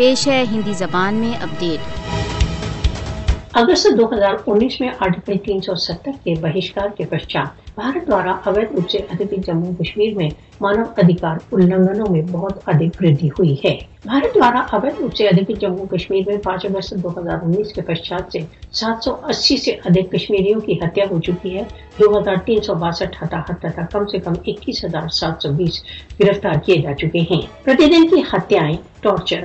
پیش ہے ہندی زبان میں اپڈیٹ۔ اگست دو ہزار انیس میں آرٹیکل تین سو ستر کے بہشکار کے پشچات بھارت دوارا اویدھ روپ سے ادھک جموں کشمیر میں مانو ادھکار النگنوں میں بہت ادھک وردی ہوئی ہے۔ بھارت دوارا اویدھ روپ سے ادھک جموں کشمیر میں پانچ اگست دو ہزار انیس کے پشچات سے سات سو اسی سے ادھک کشمیریوں کی ہتیا ہو چکی ہے۔ دو ہزار تین سو باسٹھ ہتاحت تھا، کم سے کم اکیس ہزار سات سو بیس گرفتار کیے جا چکے ہیں۔ پرتی کی ہتیاں ٹارچر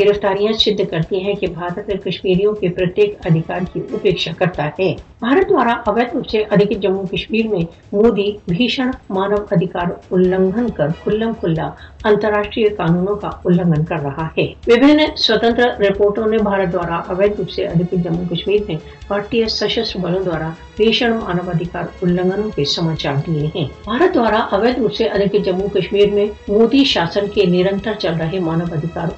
گرفتاریاں سدھ کرتی ہیں کہ بھارت کشمیریوں کے پرتیک ادھیکار کی اپیکشا کرتا ہے۔ بھارت دوارا اویدھ روپ سے ادھک جموں کشمیر میں مودی بھیشن مانو ادھیکار النگن کر کھلم کھلا انترراشٹریہ قانونوں کا النگن کر رہا ہے وبھن سوتنتر رپورٹوں نے بھارت دوارا اویدھ روپ سے ادھک جموں کشمیر میں بھارتی سشستر بلوں دوارا بھیشن مانو ادھیکار النگنوں کے سماچار دیے ہیں بھارت دوارا اویدھ روپ سے ادھک جموں کشمیر میں مودی شاسن کے نرنتر چل رہے مانو ادھیکار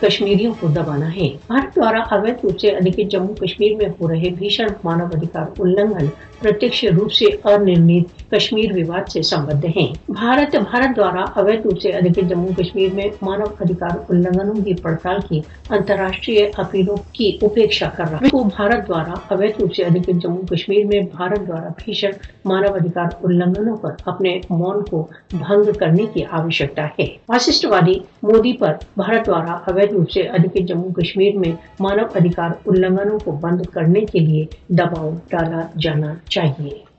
کشمیریوں کو دبانا ہے بھارت دوارا اویدھ روپ سے ادھک جموں کشمیر میں ہو رہے بھیشن مانو ادھیکار النگن پرتیکش روپ سے انرنیت کشمیر وواد سے سمبدھ ہیں۔ بھارت بھارت دوارا اویدھ روپ سے ادھک جموں کشمیر میں مانو ادھیکار النگنوں کی پڑتال کی انترراشٹریہ اپیلوں کی اپیکشا کر رہا ہے۔ بھارت دوارا اویدھ روپ سے ادھک جموں کشمیر میں بھارت دوارا بھیشن مانو ادھیکار النگنوں پر اپنے مون کو بھنگ کرنے کی آوشکتا ہے۔ واسشٹ وادی مودی پر بھارت دوارا اویدھ روپ سے ادھک جموں کشمیر میں مانو ادھیکار النگنوں کو بند کرنے کے لیے دباؤ ڈالا جانا چاہیے۔